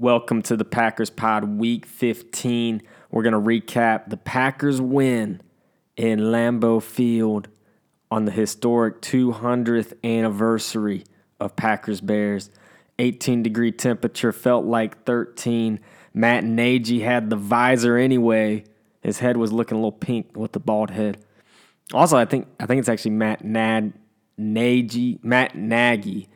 Welcome to the Packers Pod Week 15. We're going to recap the Packers win in Lambeau Field on the historic 200th anniversary of Packers Bears. 18 degree temperature felt like 13. Matt Nagy had the visor anyway. His head was looking a little pink with the bald head. Also, I think I think it's actually Matt Nad Nagy Matt Nagy.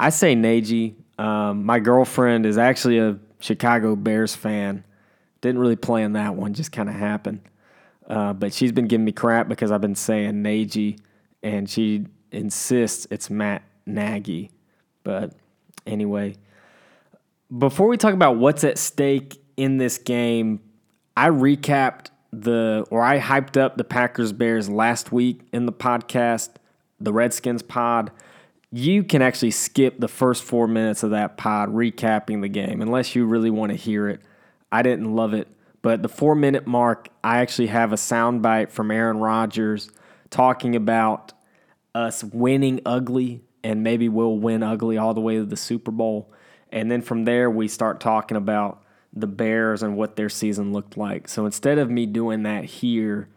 I say Nagy. Um, my girlfriend is actually a Chicago Bears fan. Didn't really plan that one, just kind of happened. Uh, but she's been giving me crap because I've been saying Nagy, and she insists it's Matt Nagy. But anyway, before we talk about what's at stake in this game, I recapped the or I hyped up the Packers Bears last week in the podcast, the Redskins pod. You can actually skip the first four minutes of that pod recapping the game unless you really want to hear it. I didn't love it, but the four minute mark, I actually have a soundbite from Aaron Rodgers talking about us winning ugly and maybe we'll win ugly all the way to the Super Bowl. And then from there, we start talking about the Bears and what their season looked like. So instead of me doing that here,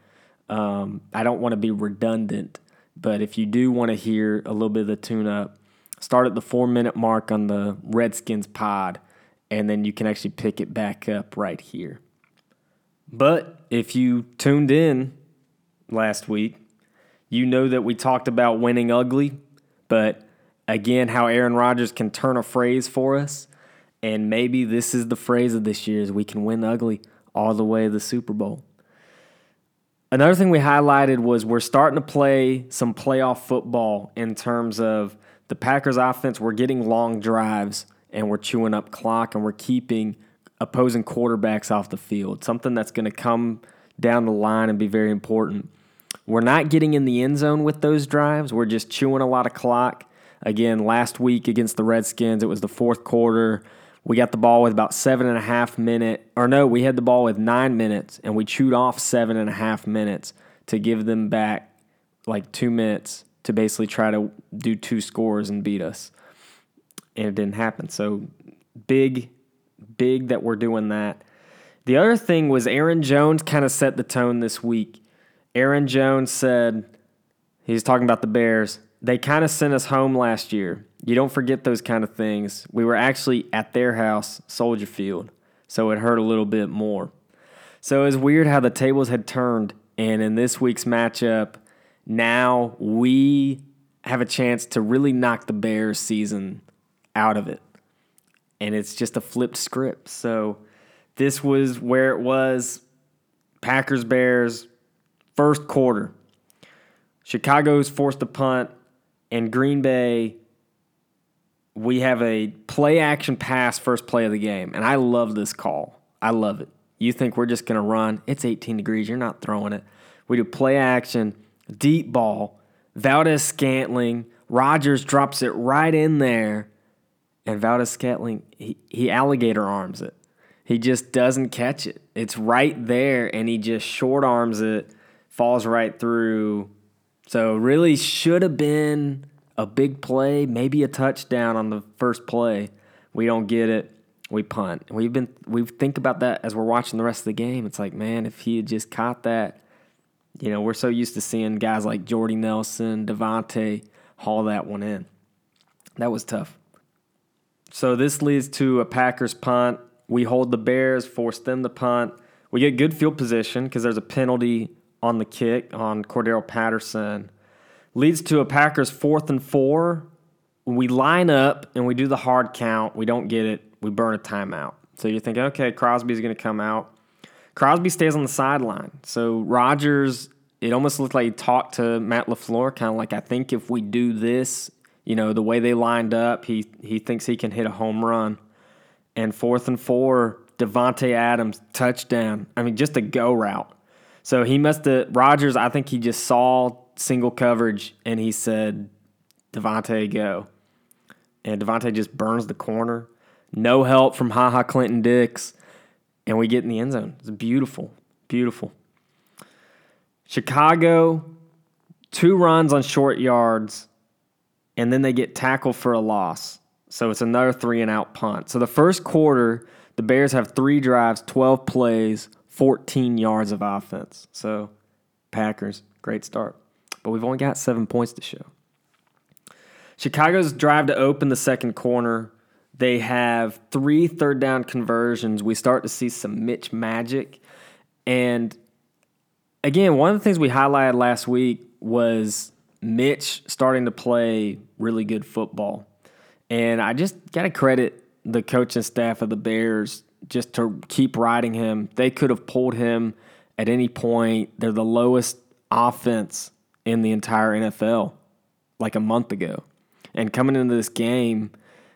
um, I don't want to be redundant. But if you do want to hear a little bit of the tune up, start at the four minute mark on the Redskins pod, and then you can actually pick it back up right here. But if you tuned in last week, you know that we talked about winning ugly, but again, how Aaron Rodgers can turn a phrase for us and maybe this is the phrase of this year is we can win ugly all the way to the Super Bowl. Another thing we highlighted was we're starting to play some playoff football in terms of the Packers offense. We're getting long drives and we're chewing up clock and we're keeping opposing quarterbacks off the field. Something that's going to come down the line and be very important. We're not getting in the end zone with those drives. We're just chewing a lot of clock. Again, last week against the Redskins, it was the fourth quarter. We got the ball with about seven and a half minute, or no, we had the ball with nine minutes, and we chewed off seven and a half minutes to give them back like two minutes to basically try to do two scores and beat us, and it didn't happen. So big, big that we're doing that. The other thing was Aaron Jones kind of set the tone this week. Aaron Jones said he's talking about the Bears. They kind of sent us home last year. You don't forget those kind of things. We were actually at their house, Soldier Field, so it hurt a little bit more. So it was weird how the tables had turned, and in this week's matchup, now we have a chance to really knock the Bears season out of it. And it's just a flipped script. So this was where it was Packers Bears first quarter. Chicago's forced a punt and Green Bay we have a play action pass first play of the game, and I love this call. I love it. You think we're just going to run? It's 18 degrees. You're not throwing it. We do play action, deep ball. Valdes-Scantling, Rodgers drops it right in there, and Valdes-Scantling, he, he alligator arms it. He just doesn't catch it. It's right there, and he just short arms it, falls right through. So, really should have been a big play, maybe a touchdown on the first play. We don't get it. We punt. We've been we think about that as we're watching the rest of the game. It's like, man, if he had just caught that, you know, we're so used to seeing guys like Jordy Nelson, Davante haul that one in. That was tough. So this leads to a Packers punt. We hold the Bears, force them to punt. We get good field position because there's a penalty on the kick on Cordarrelle Patterson leads to a Packers fourth and four. We line up and we do the hard count. We don't get it. We burn a timeout. So you're thinking, okay, Crosby's going to come out. Crosby stays on the sideline. So Rodgers, it almost looked like he talked to Matt LaFleur, kind of like, I think if we do this, you know, the way they lined up, he, he thinks he can hit a home run. And fourth and four, Davante Adams, touchdown. I mean, just a go route. So he must have, Rodgers, I think he just saw single coverage, and he said, Davante, go. And Davante just burns the corner. No help from Ha Ha Clinton Dix. And we get in the end zone. It's beautiful. Beautiful. Chicago, two runs on short yards, and then they get tackled for a loss. So it's another three and out punt. So the first quarter, the Bears have three drives, 12 plays, 14 yards of offense. So Packers, great start. But we've only got seven points to show. Chicago's drive to open the second corner. They have three third down conversions. We start to see some Mitch magic. And again, one of the things we highlighted last week was Mitch starting to play really good football. And I just got to credit the coaching staff of the Bears just to keep riding him. They could have pulled him at any point. They're the lowest offense in the entire NFL like a month ago. And coming into this game,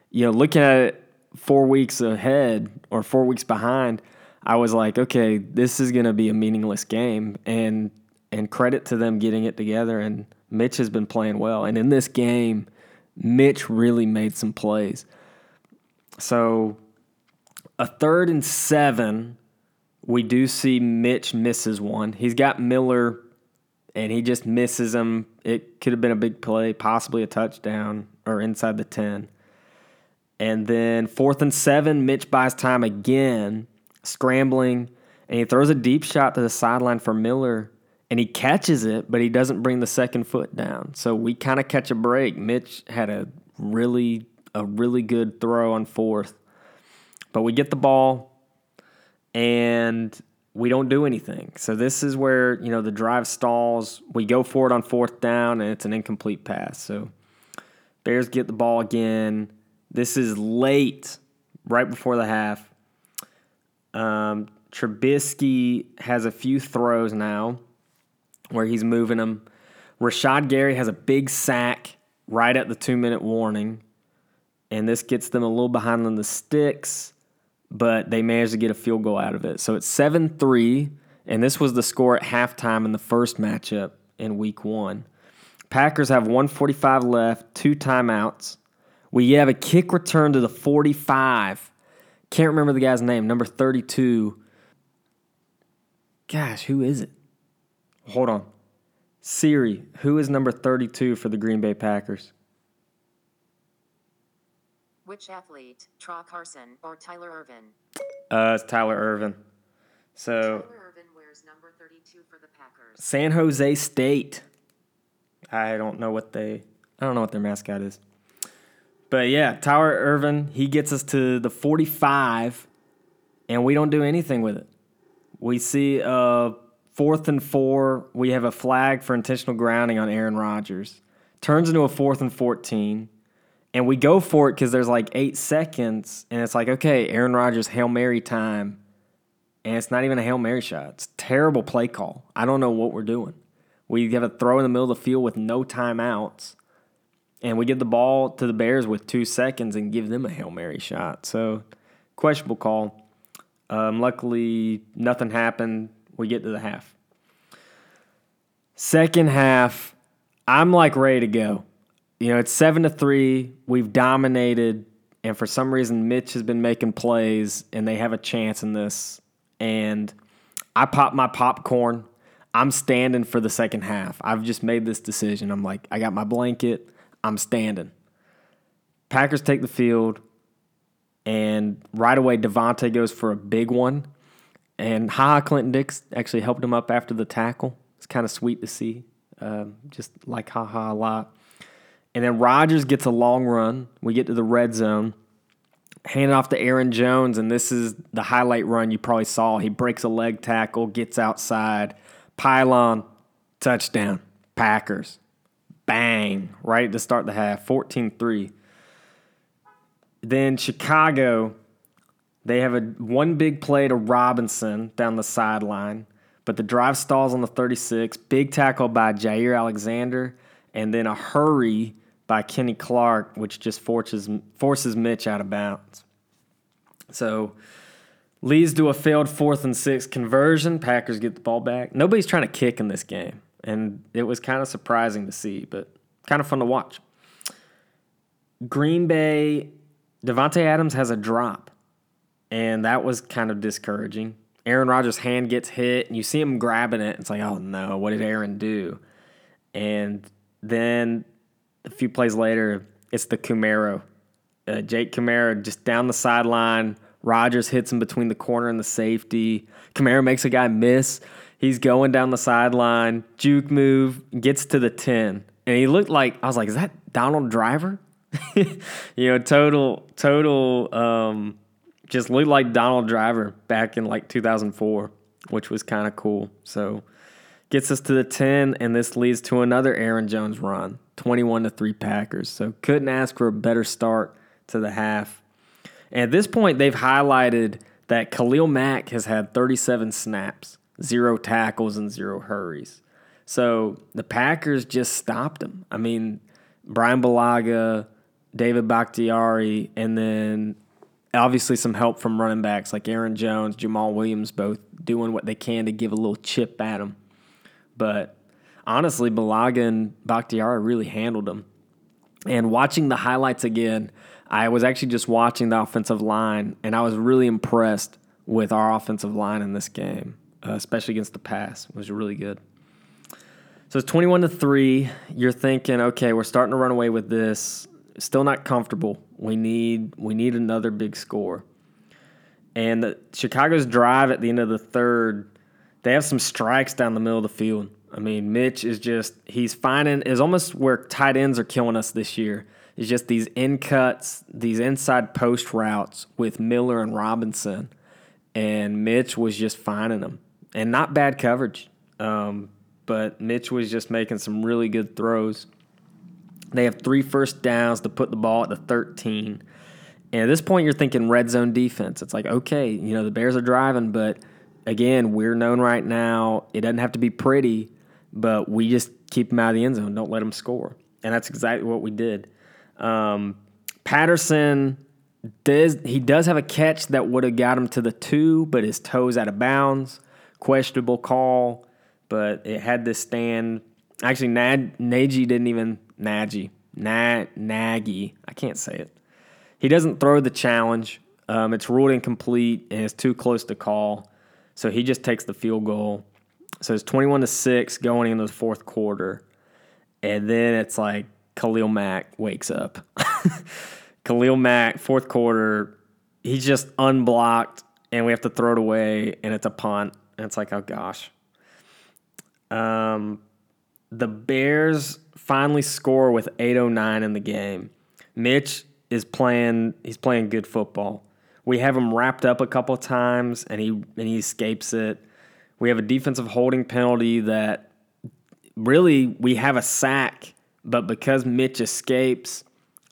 you know, looking at it four weeks ahead or four weeks behind, I was like, okay, this is going to be a meaningless game. And and credit to them getting it together. And Mitch has been playing well. And in this game, Mitch really made some plays. So a third and seven, we do see Mitch misses one. He's got Miller and he just misses him. It could have been a big play, possibly a touchdown or inside the 10. And then fourth and seven, Mitch buys time again, scrambling, and he throws a deep shot to the sideline for Miller, and he catches it, but he doesn't bring the second foot down. So we kind of catch a break. Mitch had a really a really good throw on fourth, but we get the ball, and we don't do anything. So this is where, you know, the drive stalls. We go for it on fourth down and it's an incomplete pass. So Bears get the ball again. This is late, right before the half. Um, Trubisky has a few throws now where he's moving them. Rashan Gary has a big sack right at the two minute warning. And this gets them a little behind on the sticks but they managed to get a field goal out of it. So it's 7 3, and this was the score at halftime in the first matchup in week one. Packers have 145 left, two timeouts. We have a kick return to the 45. Can't remember the guy's name, number 32. Gosh, who is it? Hold on. Siri, who is number 32 for the Green Bay Packers? Which athlete, Tra Carson or Tyler Ervin? Uh, it's Tyler Ervin. So Tyler Ervin wears number 32 for the Packers. San Jose State. I don't know what they I don't know what their mascot is. But yeah, Tyler Ervin, he gets us to the 45 and we don't do anything with it. We see uh fourth and 4, we have a flag for intentional grounding on Aaron Rodgers. Turns into a fourth and 14 and we go for it because there's like eight seconds, and it's like, okay, Aaron Rodgers Hail Mary time, and it's not even a Hail Mary shot. It's terrible play call. I don't know what we're doing. We have a throw in the middle of the field with no timeouts, and we give the ball to the Bears with two seconds and give them a Hail Mary shot. So, questionable call. Um, luckily, nothing happened. We get to the half. Second half, I'm like ready to go you know, it's seven to three. We've dominated, and for some reason, Mitch has been making plays, and they have a chance in this. And I pop my popcorn. I'm standing for the second half. I've just made this decision. I'm like, I got my blanket. I'm standing. Packers take the field, and right away, Davante goes for a big one. And Ha Clinton Dix actually helped him up after the tackle. It's kind of sweet to see. Um, just like Ha Ha a lot. And then Rodgers gets a long run. We get to the red zone. Hand off to Aaron Jones, and this is the highlight run you probably saw. He breaks a leg tackle, gets outside, pylon, touchdown, Packers. Bang, right to start the half, 14 3. Then Chicago, they have a one big play to Robinson down the sideline, but the drive stalls on the 36. Big tackle by Jaire Alexander, and then a hurry by Kenny Clark, which just forces forces Mitch out of bounds. So leads to a failed fourth and six conversion. Packers get the ball back. Nobody's trying to kick in this game, and it was kind of surprising to see, but kind of fun to watch. Green Bay, Davante Adams has a drop, and that was kind of discouraging. Aaron Rodgers' hand gets hit, and you see him grabbing it. It's like, oh no, what did Aaron do? And then a few plays later, it's the Kumerow Uh, Jake Kumerow just down the sideline. Rodgers hits him between the corner and the safety. Kumerow makes a guy miss. He's going down the sideline, juke move, gets to the 10. And he looked like, I was like, is that Donald Driver? you know, total, total, um, just looked like Donald Driver back in like 2004, which was kind of cool. So gets us to the 10, and this leads to another Aaron Jones run, 21 to 3 Packers. So couldn't ask for a better start to the half. And at this point, they've highlighted that Khalil Mack has had 37 snaps zero tackles and zero hurries. So the Packers just stopped him. I mean, Brian Bulaga, David Bakhtiari, and then obviously some help from running backs like Aaron Jones, Jamaal Williams, both doing what they can to give a little chip at him. But honestly, Bulaga and Bakhtiari really handled them. And watching the highlights again, I was actually just watching the offensive line, and I was really impressed with our offensive line in this game uh, especially against the pass. It was really good. So it's 21 to 3. You're thinking, okay, we're starting to run away with this. Still not comfortable. We need we need another big score. And the, Chicago's drive at the end of the third, they have some strikes down the middle of the field. I mean, Mitch is just he's finding is almost where tight ends are killing us this year. It's just these in cuts, these inside post routes with Miller and Robinson, and Mitch was just finding them and not bad coverage. Um, but Mitch was just making some really good throws. They have three first downs to put the ball at the 13. And at this point, you're thinking red zone defense. It's like, okay, you know, the Bears are driving, but again, we're known right now. It doesn't have to be pretty, but we just keep them out of the end zone. Don't let them score. And that's exactly what we did. Um, Patterson does he does have a catch that would have got him to the two, but his toes out of bounds questionable call, but it had to stand. Actually, Nad, Nagy didn't even Nagy Nag Nagy. I can't say it. He doesn't throw the challenge. Um, it's ruled incomplete and it's too close to call, so he just takes the field goal. So it's twenty-one to six going into the fourth quarter, and then it's like Khalil Mack wakes up. Khalil Mack, fourth quarter, he's just unblocked, and we have to throw it away, and it's a punt. And it's like, oh gosh. Um, the Bears finally score with 8:09 in the game. Mitch is playing. He's playing good football. We have him wrapped up a couple times, and he and he escapes it. We have a defensive holding penalty that really we have a sack, but because Mitch escapes,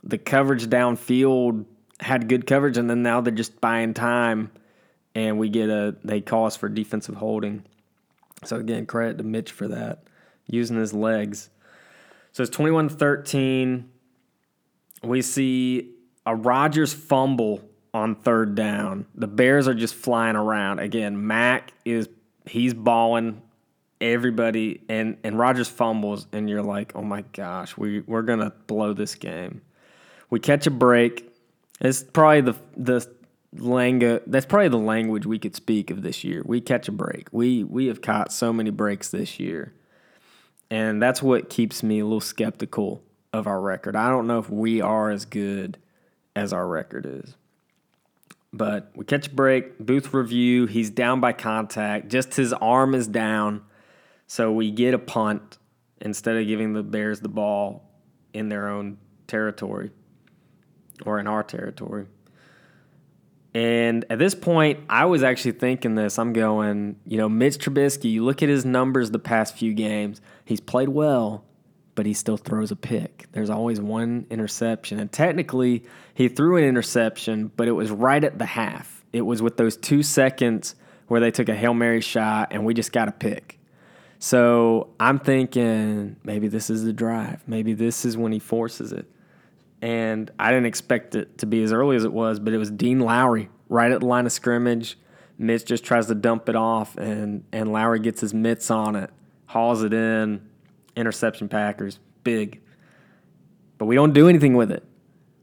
the coverage downfield had good coverage, and then now they're just buying time and we get a they call us for defensive holding. So again, credit to Mitch for that, using his legs. So it's 21-13. We see a Rodgers fumble on third down. The Bears are just flying around. Again, Mack is he's balling everybody and and Rodgers fumbles and you're like, "Oh my gosh, we we're going to blow this game." We catch a break. It's probably the the Langa, that's probably the language we could speak of this year. We catch a break. We we have caught so many breaks this year. And that's what keeps me a little skeptical of our record. I don't know if we are as good as our record is. But we catch a break, booth review, he's down by contact, just his arm is down. So we get a punt instead of giving the Bears the ball in their own territory or in our territory. And at this point, I was actually thinking this. I'm going, you know, Mitch Trubisky, you look at his numbers the past few games, he's played well, but he still throws a pick. There's always one interception. And technically, he threw an interception, but it was right at the half. It was with those two seconds where they took a Hail Mary shot and we just got a pick. So I'm thinking maybe this is the drive. Maybe this is when he forces it and I didn't expect it to be as early as it was, but it was Dean Lowry right at the line of scrimmage. Mitch just tries to dump it off, and and Lowry gets his mitts on it, hauls it in, interception Packers, big. But we don't do anything with it.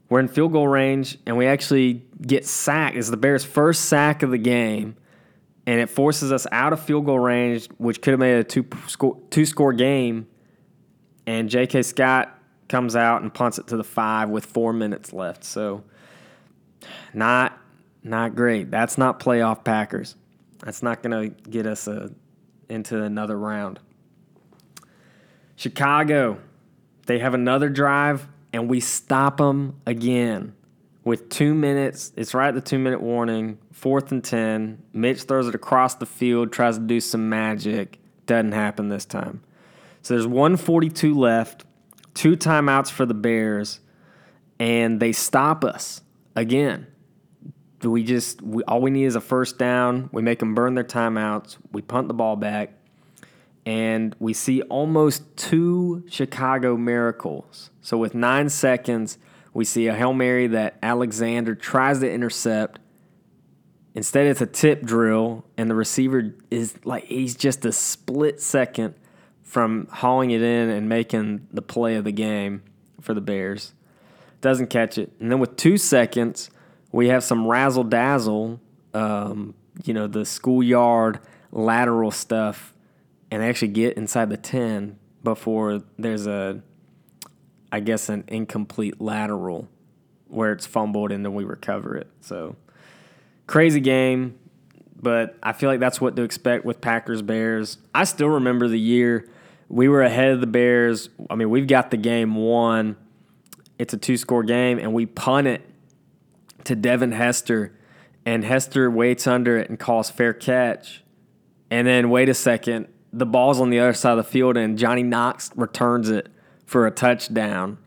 We're in field goal range, and we actually get sacked. It's the Bears' first sack of the game, and it forces us out of field goal range, which could have made a two score two score game. And J.K. Scott comes out and punts it to the five with four minutes left. So Not not great. That's not playoff Packers. That's not going to get us a, into another round. Chicago, they have another drive, and we stop them again with two minutes. It's right at the two minute warning, fourth and 10. Mitch throws it across the field, tries to do some magic. Doesn't happen this time. So there's 142 left, two timeouts for the Bears, and they stop us again. We just we, all we need is a first down. We make them burn their timeouts. We punt the ball back, and we see almost two Chicago miracles. So with nine seconds, we see a hail mary that Alexander tries to intercept. Instead, it's a tip drill, and the receiver is like he's just a split second from hauling it in and making the play of the game for the Bears. Doesn't catch it. And then with two seconds, we have some razzle dazzle, um, you know, the schoolyard lateral stuff, and actually get inside the 10 before there's a, I guess, an incomplete lateral where it's fumbled and then we recover it. So crazy game, but I feel like that's what to expect with Packers Bears. I still remember the year we were ahead of the Bears. I mean, we've got the game won. It's a two score game, and we punt it to Devin Hester, and Hester waits under it and calls fair catch. And then wait a second, the ball's on the other side of the field, and Johnny Knox returns it for a touchdown.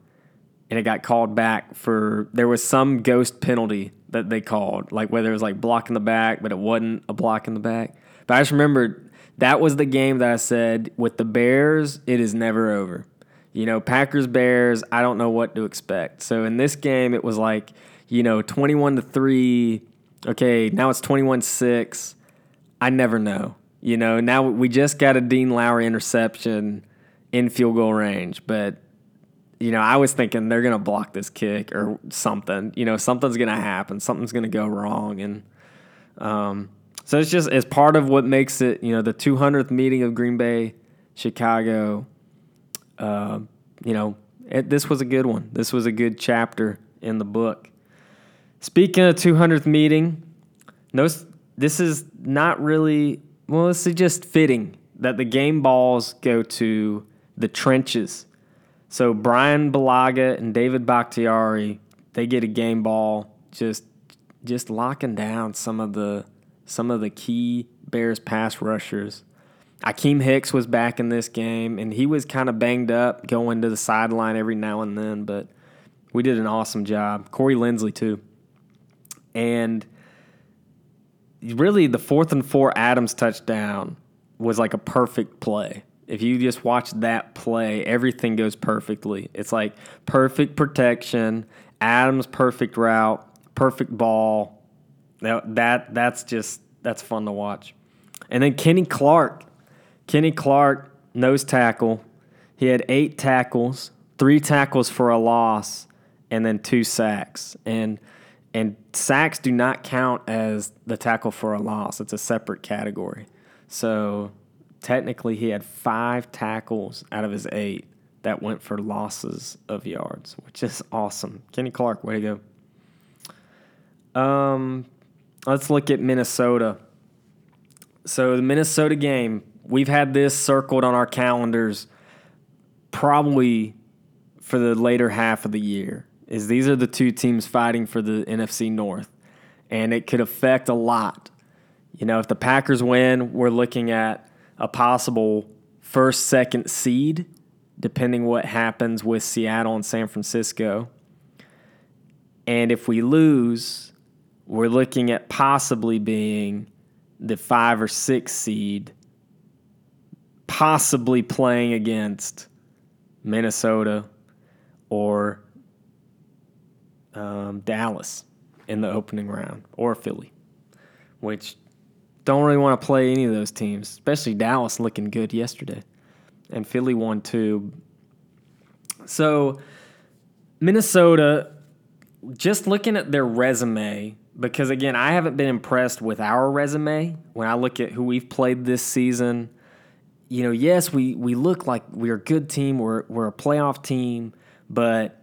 And it got called back for there was some ghost penalty that they called, like whether it was like block in the back, but it wasn't a block in the back. But I just remembered that was the game that I said with the Bears, it is never over. You know, Packers Bears, I don't know what to expect. So in this game, it was like, you know, 21 to 3. Okay, now it's 21 6. I never know. You know, now we just got a Dean Lowry interception in field goal range, but you know, I was thinking they're going to block this kick or something. You know, something's going to happen. Something's going to go wrong and um so it's just it's part of what makes it, you know, the 200th meeting of Green Bay, Chicago. Uh, you know, it, this was a good one. This was a good chapter in the book. Speaking of 200th meeting, notice this is not really well. it's just fitting that the game balls go to the trenches. So Brian Bulaga and David Bakhtiari, they get a game ball, just just locking down some of the some of the key Bears pass rushers. Akiem Hicks was back in this game, and he was kind of banged up going to the sideline every now and then, but we did an awesome job. Corey Linsley, too. And really, the fourth and four Adams touchdown was like a perfect play. If you just watch that play, everything goes perfectly. It's like perfect protection, Adams' perfect route, perfect ball, that, that that's just that's fun to watch. And then Kenny Clark, Kenny Clark nose tackle. He had eight tackles, three tackles for a loss, and then two sacks. And and sacks do not count as the tackle for a loss. It's a separate category. So technically, he had five tackles out of his eight that went for losses of yards, which is awesome. Kenny Clark, way to go. Um, let's look at Minnesota. So the Minnesota game, we've had this circled on our calendars probably for the later half of the year. Is these are the two teams fighting for the NFC North, and it could affect a lot. You know, if the Packers win, we're looking at a possible first, second seed, depending what happens with Seattle and San Francisco. And if we lose, we're looking at possibly being the five or six seed, possibly playing against Minnesota or um, Dallas in the opening round or Philly, which don't really want to play any of those teams, especially Dallas looking good yesterday. And Philly won too. So, Minnesota, just looking at their resume, because again, I haven't been impressed with our resume when I look at who we've played this season. You know, yes, we we look like we're a good team, we're we're a playoff team, but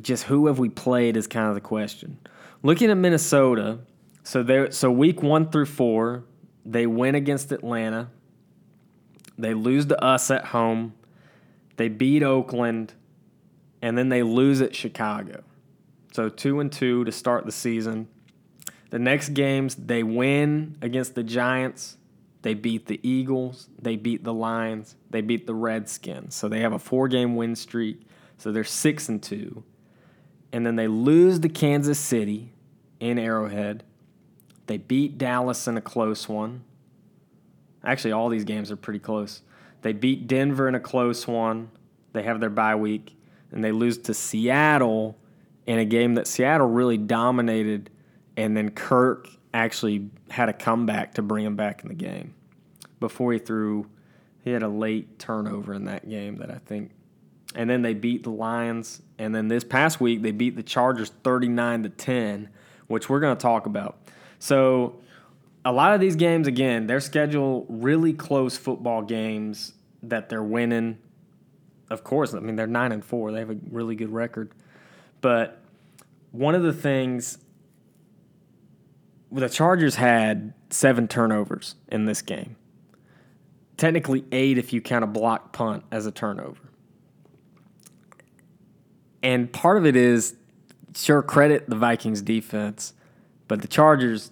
just who have we played is kind of the question. Looking at Minnesota, so they so week one through four, they win against Atlanta. They lose to us at home. They beat Oakland, and then they lose at Chicago. So two and two to start the season. The next games they win against the Giants. They beat the Eagles. They beat the Lions. They beat the Redskins. So they have a four-game win streak. So they're six and two. And then they lose to Kansas City in Arrowhead. They beat Dallas in a close one. Actually, all these games are pretty close. They beat Denver in a close one. They have their bye week. And they lose to Seattle in a game that Seattle really dominated. And then Kirk actually had a comeback to bring him back in the game. Before he threw, he had a late turnover in that game that I think. And then they beat the Lions. And then this past week, they beat the Chargers 39 to 10, which we're going to talk about. So a lot of these games, again, they're scheduled really close football games that they're winning. Of course, I mean they're nine and four. They have a really good record. But one of the things the Chargers had seven turnovers in this game. Technically eight if you count a block punt as a turnover. And part of it is sure credit the Vikings defense, but the Chargers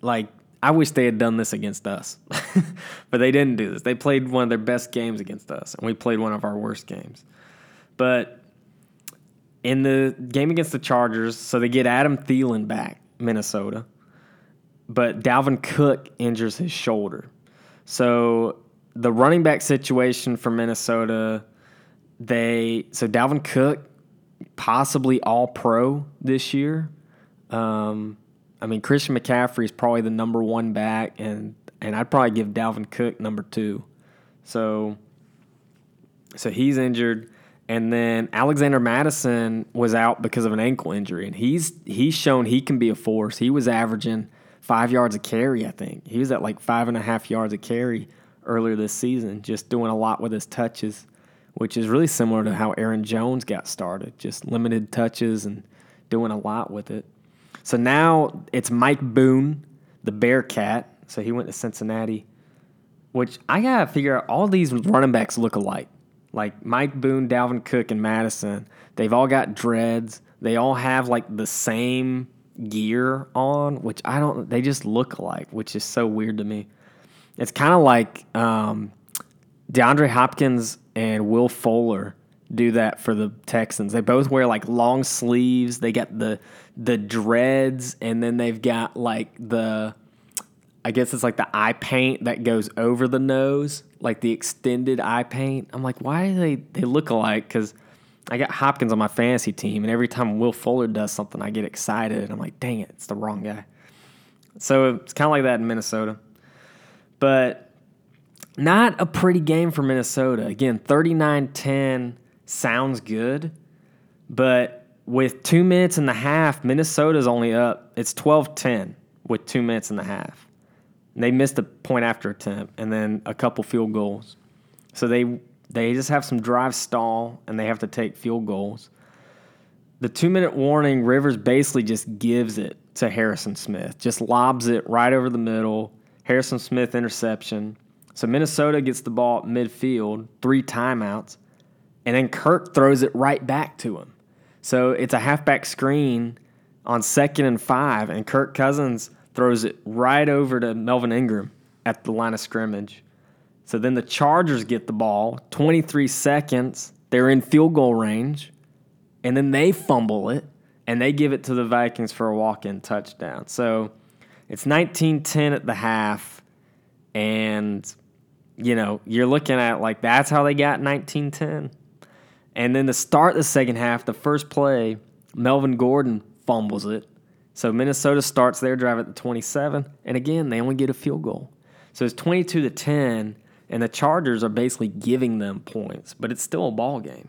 like I wish they had done this against us. but they didn't do this. They played one of their best games against us, and we played one of our worst games. But in the game against the Chargers, so they get Adam Thielen back, Minnesota. But Dalvin Cook injures his shoulder. So the running back situation for Minnesota, they so Dalvin Cook possibly all pro this year. Um, I mean, Christian McCaffrey is probably the number one back, and and I'd probably give Dalvin Cook number two. So, so he's injured, and then Alexander Mattison was out because of an ankle injury, and he's he's shown he can be a force. He was averaging five yards a carry, I think. He was at like five and a half yards a carry earlier this season, just doing a lot with his touches, which is really similar to how Aaron Jones got started, just limited touches and doing a lot with it. So now it's Mike Boone, the Bearcat. So he went to Cincinnati, which I gotta figure out. All these running backs look alike. Like Mike Boone, Dalvin Cook, and Mattison, They've all got dreads. They all have like the same gear on, which I don't. They just look alike, which is so weird to me. It's kind of like um, DeAndre Hopkins and Will Fuller do that for the Texans. They both wear like long sleeves. They got the the dreads, and then they've got like the I guess it's like the eye paint that goes over the nose, like the extended eye paint. I'm like, why do they they look alike? Because I got Hopkins on my fantasy team, and every time Will Fuller does something, I get excited. And I'm like, dang it, it's the wrong guy. So it's kind of like that in Minnesota, but not a pretty game for Minnesota. Again, 39-10 sounds good, but with two minutes and a half, Minnesota's only up. It's 12 10 with two minutes and a half. They missed a point after attempt and then a couple field goals. So they they just have some drive stall and they have to take field goals. The two minute warning, Rivers basically just gives it to Harrison Smith, just lobs it right over the middle. Harrison Smith interception. So Minnesota gets the ball at midfield, three timeouts, and then Kirk throws it right back to him. So it's a halfback screen on second and five, and Kirk Cousins throws it right over to Melvin Ingram at the line of scrimmage. So then the Chargers get the ball, 23 seconds. They're in field goal range, and then they fumble it, and they give it to the Vikings for a walk in touchdown. So it's 19 10 at the half, and, you know, you're looking at like that's how they got 19 10. And then to start the second half, the first play, Melvin Gordon fumbles it. So Minnesota starts their drive at the 27, and again, they only get a field goal. So it's 22 to 10, and the Chargers are basically giving them points, but it's still a ball game.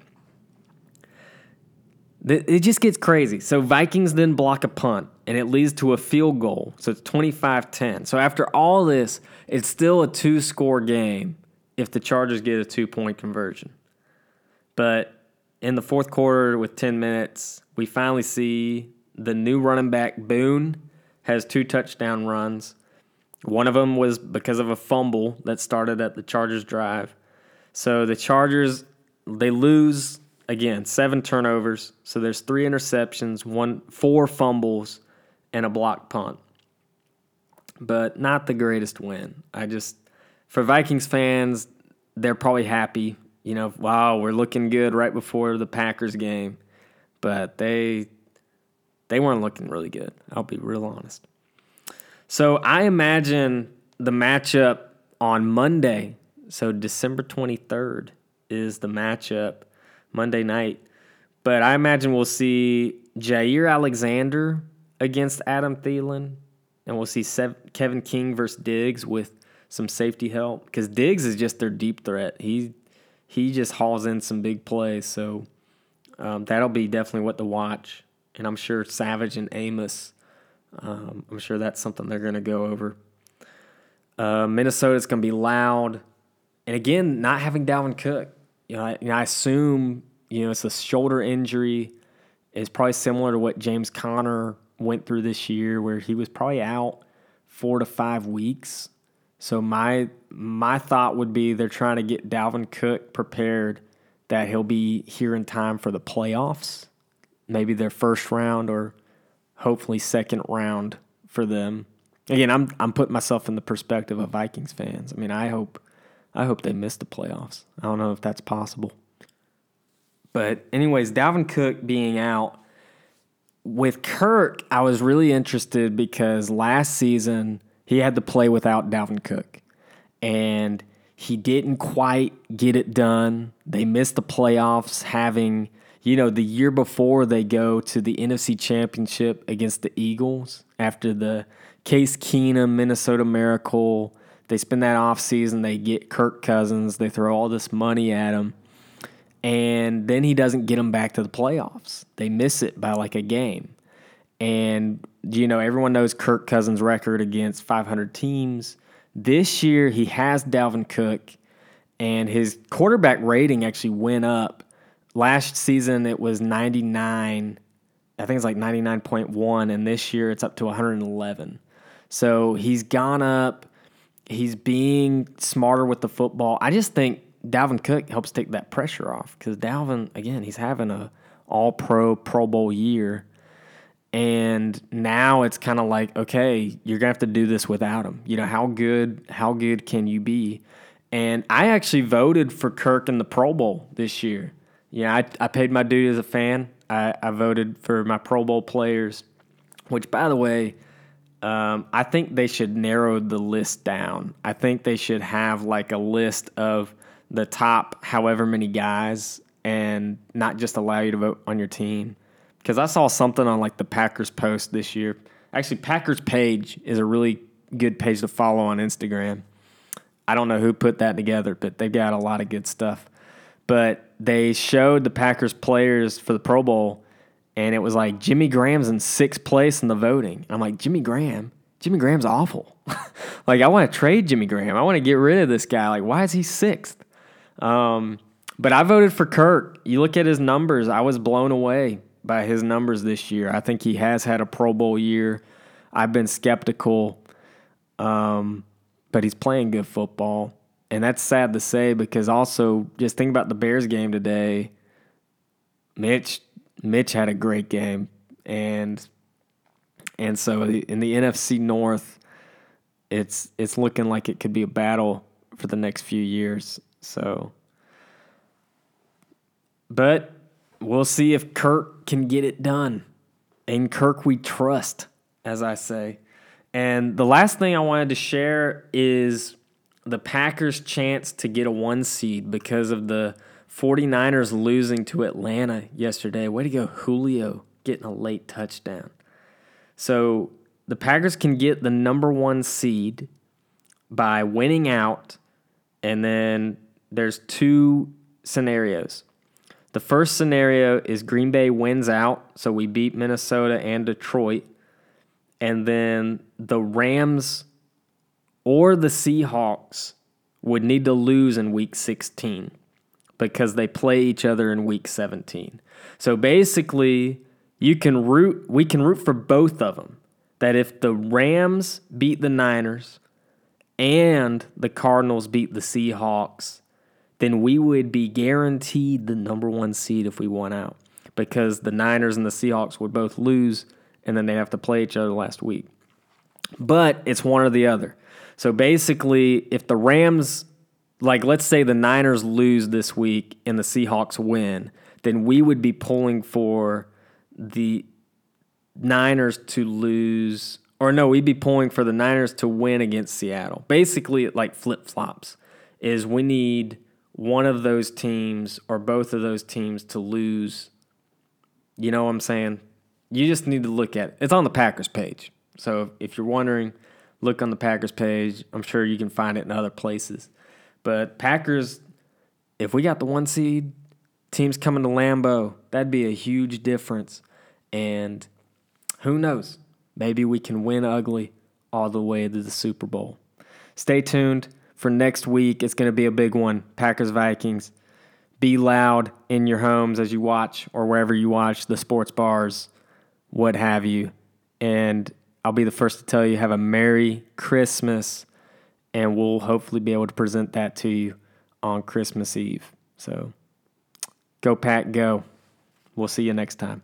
It just gets crazy. So Vikings then block a punt, and it leads to a field goal. So it's 25 10. So after all this, it's still a two score game if the Chargers get a two point conversion. But in the fourth quarter with 10 minutes, we finally see the new running back Boone has two touchdown runs. One of them was because of a fumble that started at the Chargers drive. So the Chargers they lose again, seven turnovers. So there's three interceptions, one four fumbles and a block punt. But not the greatest win. I just for Vikings fans, they're probably happy. You know, wow, we're looking good right before the Packers game. But they they weren't looking really good. I'll be real honest. So I imagine the matchup on Monday, so December 23rd is the matchup Monday night. But I imagine we'll see Jaire Alexander against Adam Thielen, and we'll see Kevin King versus Diggs with some safety help because Diggs is just their deep threat. He he just hauls in some big plays, so um, that'll be definitely what to watch. And I'm sure Savage and Amos, um, I'm sure that's something they're going to go over. Uh, Minnesota's going to be loud, and again, not having Dalvin Cook. You know, I, assume you know it's a shoulder injury. It's probably similar to what James Conner went through this year, where he was probably out four to five weeks. So my my thought would be they're trying to get Dalvin Cook prepared that he'll be here in time for the playoffs, maybe their first round or hopefully second round for them. Again, I'm I'm putting myself in the perspective of Vikings fans. I mean, I hope I hope they miss the playoffs. I don't know if that's possible. But anyways, Dalvin Cook being out with Kirk, I was really interested because last season he had to play without Dalvin Cook. And he didn't quite get it done. They missed the playoffs, having, you know, the year before they go to the NFC Championship against the Eagles after the Case Keenum Minnesota Miracle. They spend that off season. They get Kirk Cousins. They throw all this money at him. And then he doesn't get them back to the playoffs. They miss it by like a game. And you know, everyone knows Kirk Cousins' record against 500 teams. This year, he has Dalvin Cook, and his quarterback rating actually went up. Last season, it was 99. I think it's like 99.1, and this year it's up to 111. So he's gone up. He's being smarter with the football. I just think Dalvin Cook helps take that pressure off because Dalvin, again, he's having a all pro, Pro Bowl year and now it's kind of like okay you're gonna have to do this without him. You know how good how good can you be? And i actually voted for kirk in the pro bowl this year. Yeah i, I paid my duty as a fan. I, I voted for my pro bowl players which by the way um, i think they should narrow the list down i think they should have like a list of the top however many guys and not just allow you to vote on your team because I saw something on like the Packers post this year. Actually, Packers page is a really good page to follow on Instagram. I don't know who put that together, but they've got a lot of good stuff. But they showed the Packers players for the Pro Bowl, and it was like Jimmy Graham's in sixth place in the voting. I'm like, Jimmy Graham? Jimmy Graham's awful. like, I want to trade Jimmy Graham. I want to get rid of this guy. Like, why is he sixth? Um, but I voted for Kirk. You look at his numbers, I was blown away by his numbers this year. I think he has had a Pro Bowl year. I've been skeptical, um, but he's playing good football. And that's sad to say because also just think about the Bears game today. Mitch Mitch had a great game and and so in the NFC North it's it's looking like it could be a battle for the next few years. So but we'll see if Kirk can get it done. In Kirk, we trust, as I say. And the last thing I wanted to share is the Packers' chance to get a one seed because of the 49ers losing to Atlanta yesterday. Way to go, Julio, getting a late touchdown. So the Packers can get the number one seed by winning out, and then there's two scenarios. The first scenario is Green Bay wins out, so we beat Minnesota and Detroit. And then the Rams or the Seahawks would need to lose in week 16. Because they play each other in week 17. So basically, you can root we can root for both of them. That if the Rams beat the Niners and the Cardinals beat the Seahawks, then we would be guaranteed the number 1 seed if we won out because the Niners and the Seahawks would both lose and then they have to play each other last week. But it's one or the other. So basically, if the Rams, like let's say the Niners lose this week and the Seahawks win, then we would be pulling for the Niners to lose, or no, we'd be pulling for the Niners to win against Seattle. Basically, like flip flops, is we need one of those teams or both of those teams to lose. You know what I'm saying? You just need to look at it. It's on the Packers page. So if you're wondering, look on the Packers page. I'm sure you can find it in other places. But Packers, if we got the one seed, teams coming to Lambeau, that'd be a huge difference. And who knows? Maybe we can win ugly all the way to the Super Bowl. Stay tuned for next week. It's going to be a big one Packers Vikings. Be loud in your homes as you watch or wherever you watch the sports bars, what have you. And I'll be the first to tell you have a Merry Christmas, and we'll hopefully be able to present that to you on Christmas Eve. So go, Pack, go. We'll see you next time.